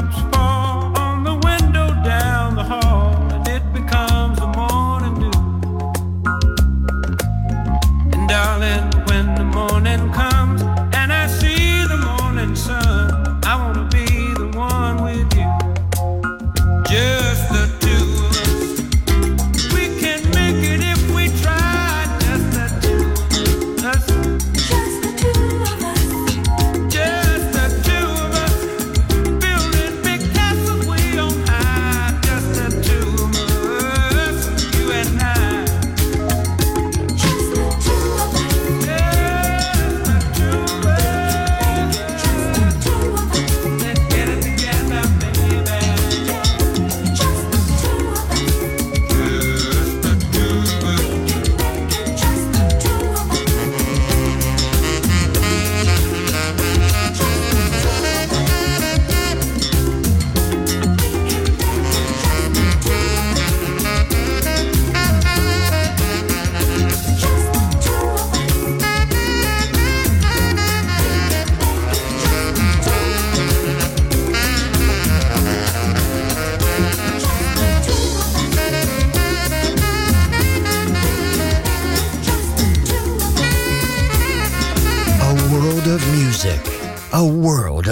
times.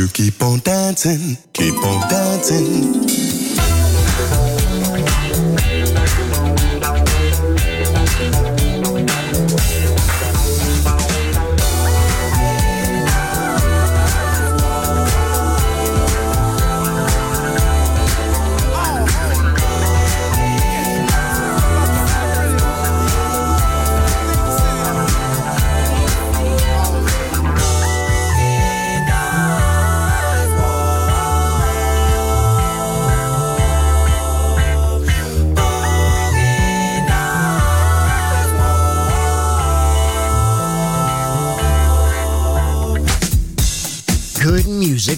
Dancing. Got to keep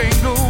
single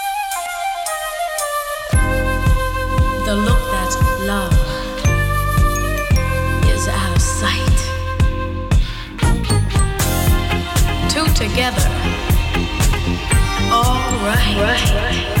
Together. All right. tribute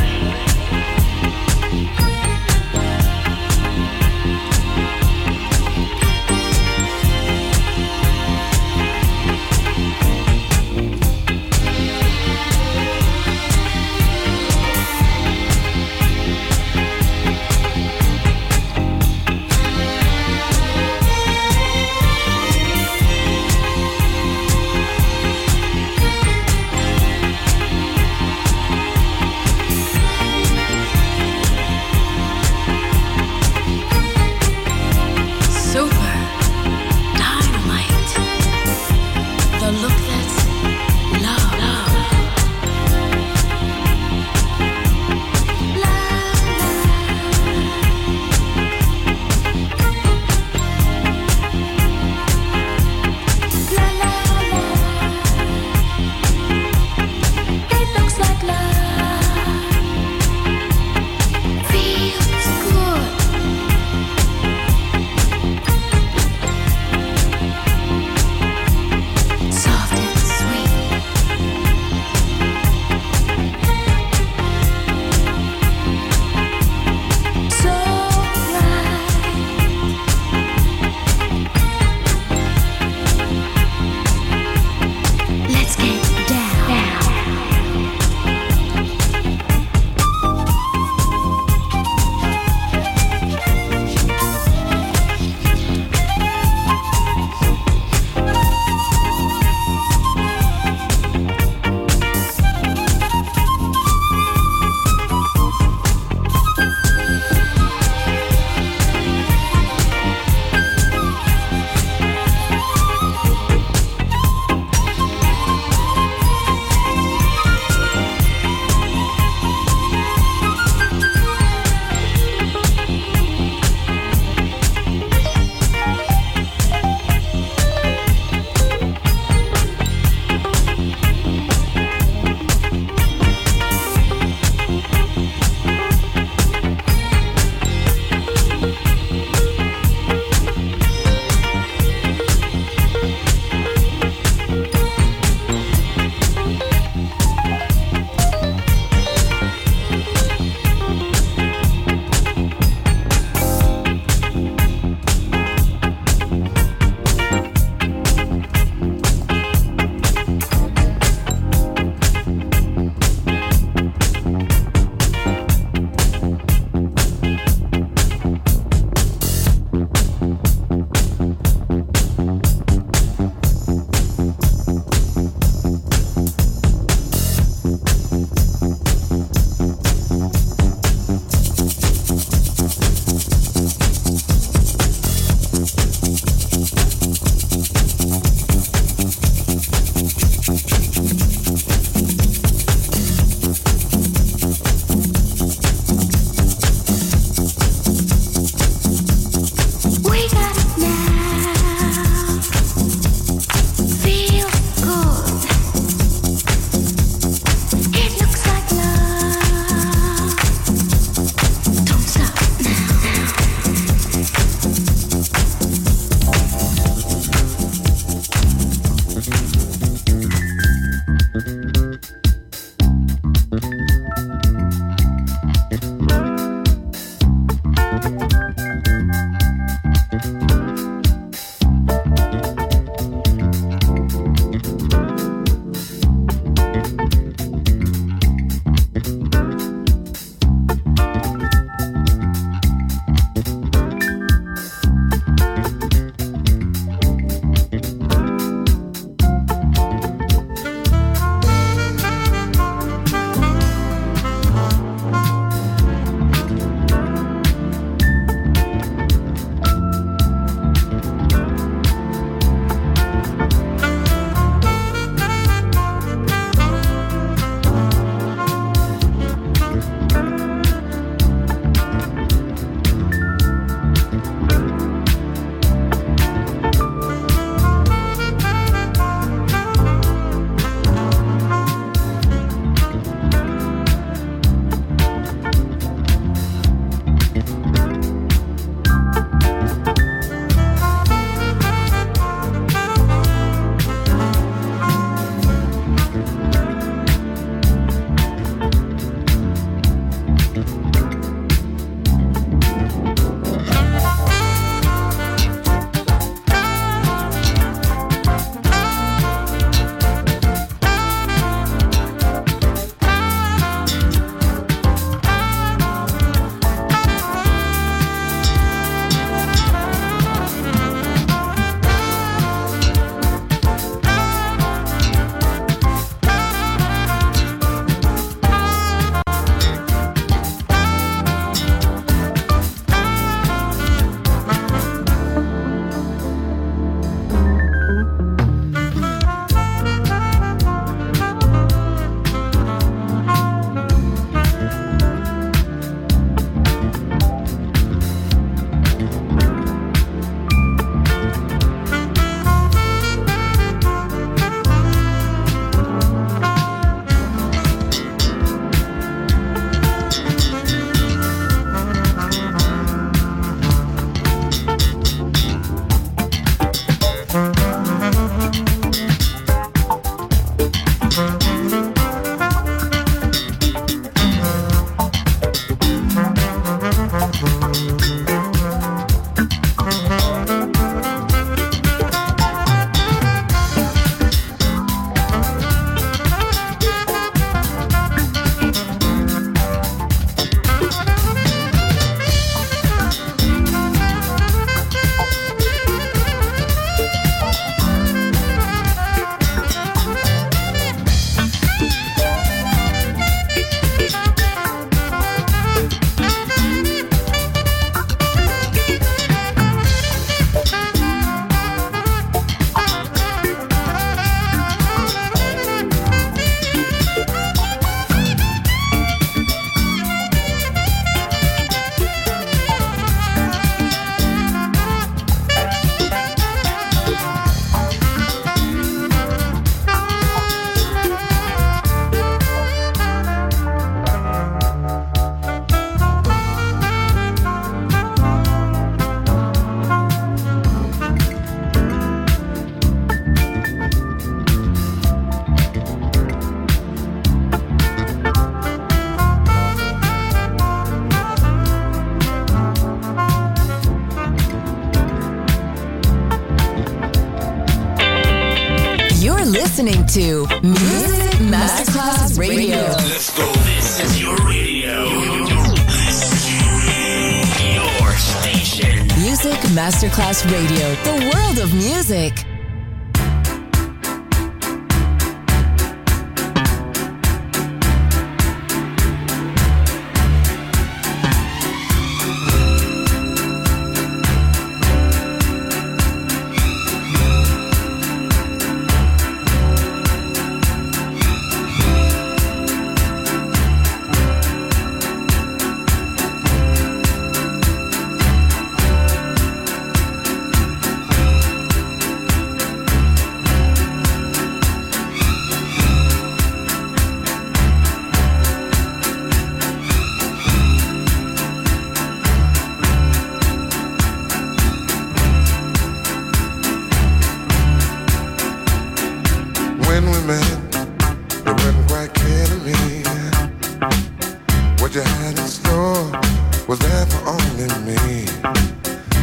was there for only me.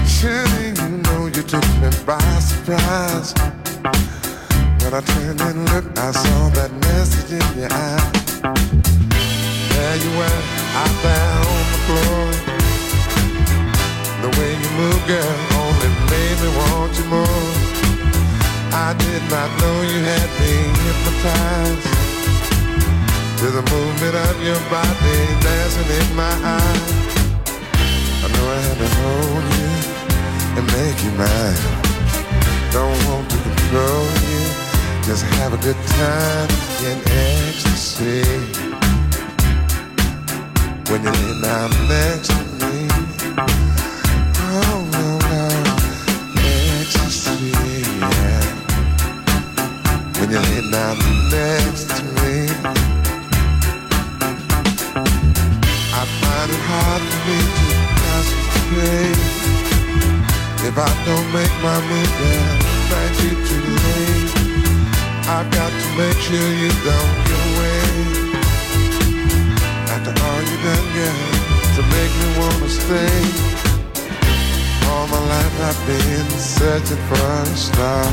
Surely you know you took me by surprise. When I turned and looked, I saw that message in your eyes. There you were, I there on the floor. The way you move, girl, only made me want you more. I did not know you had me hypnotized to the movement of your body dancing in my eyes trying to hold you and make you mine. Don't want to control you, just have a good time in ecstasy. When you're in my next to me, oh no no, ecstasy. Yeah. When you're in my next to me, I find it hard late If I don't make my move, now, it might be too late I've got to make sure you don't get away. After all you've done, girl, to make me wanna stay. All my life I've been searching for a star.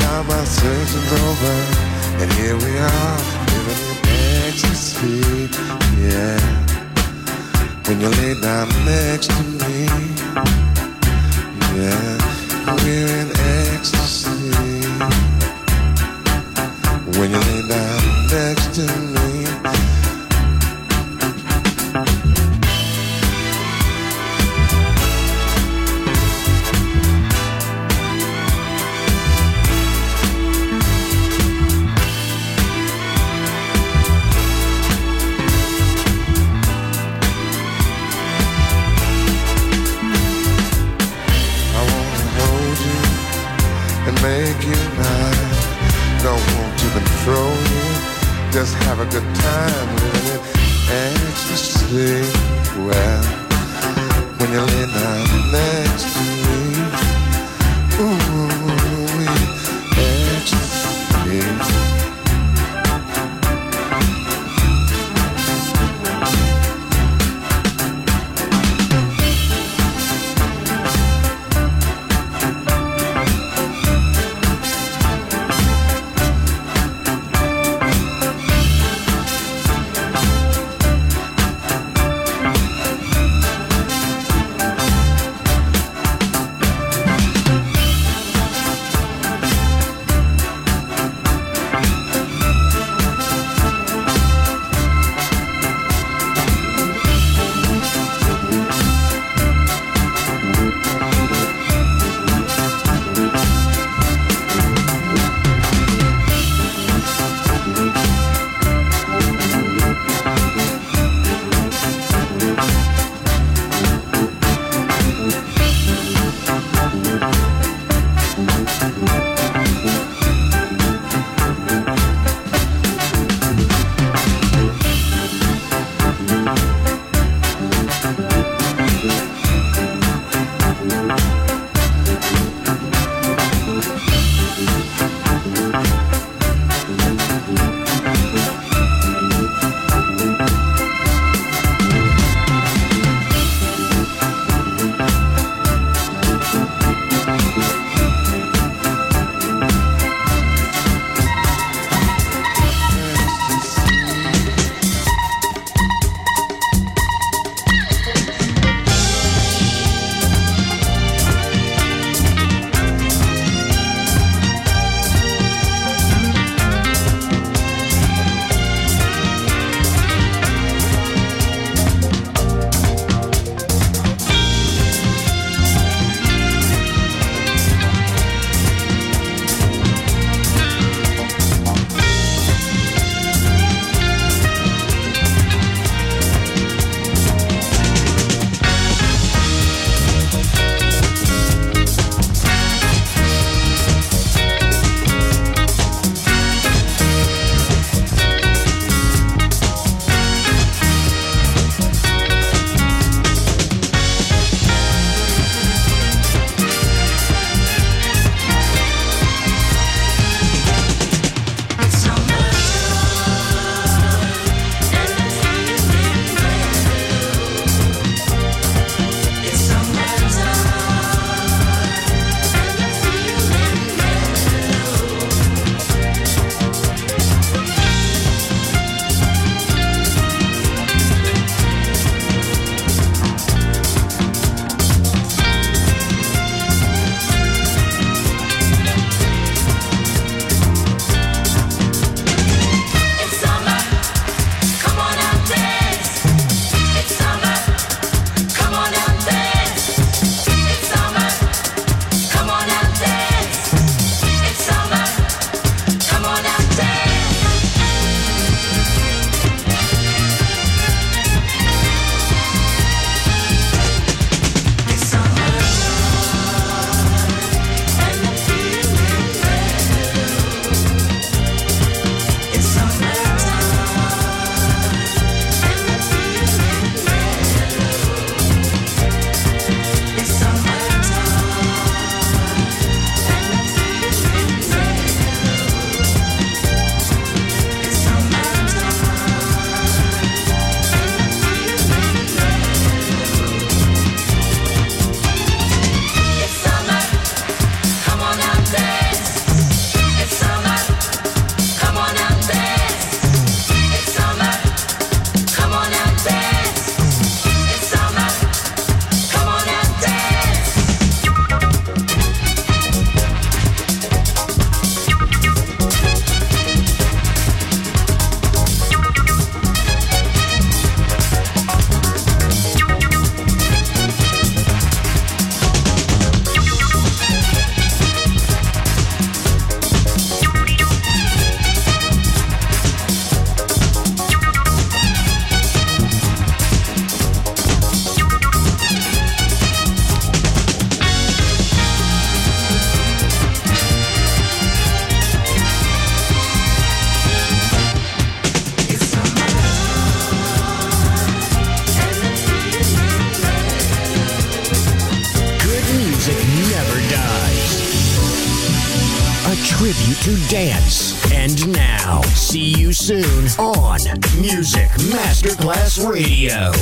Now my search is over, and here we are Living in ecstasy, yeah when you lay down next to me. Yeah, we're in ecstasy when you lay down next to me. Radio.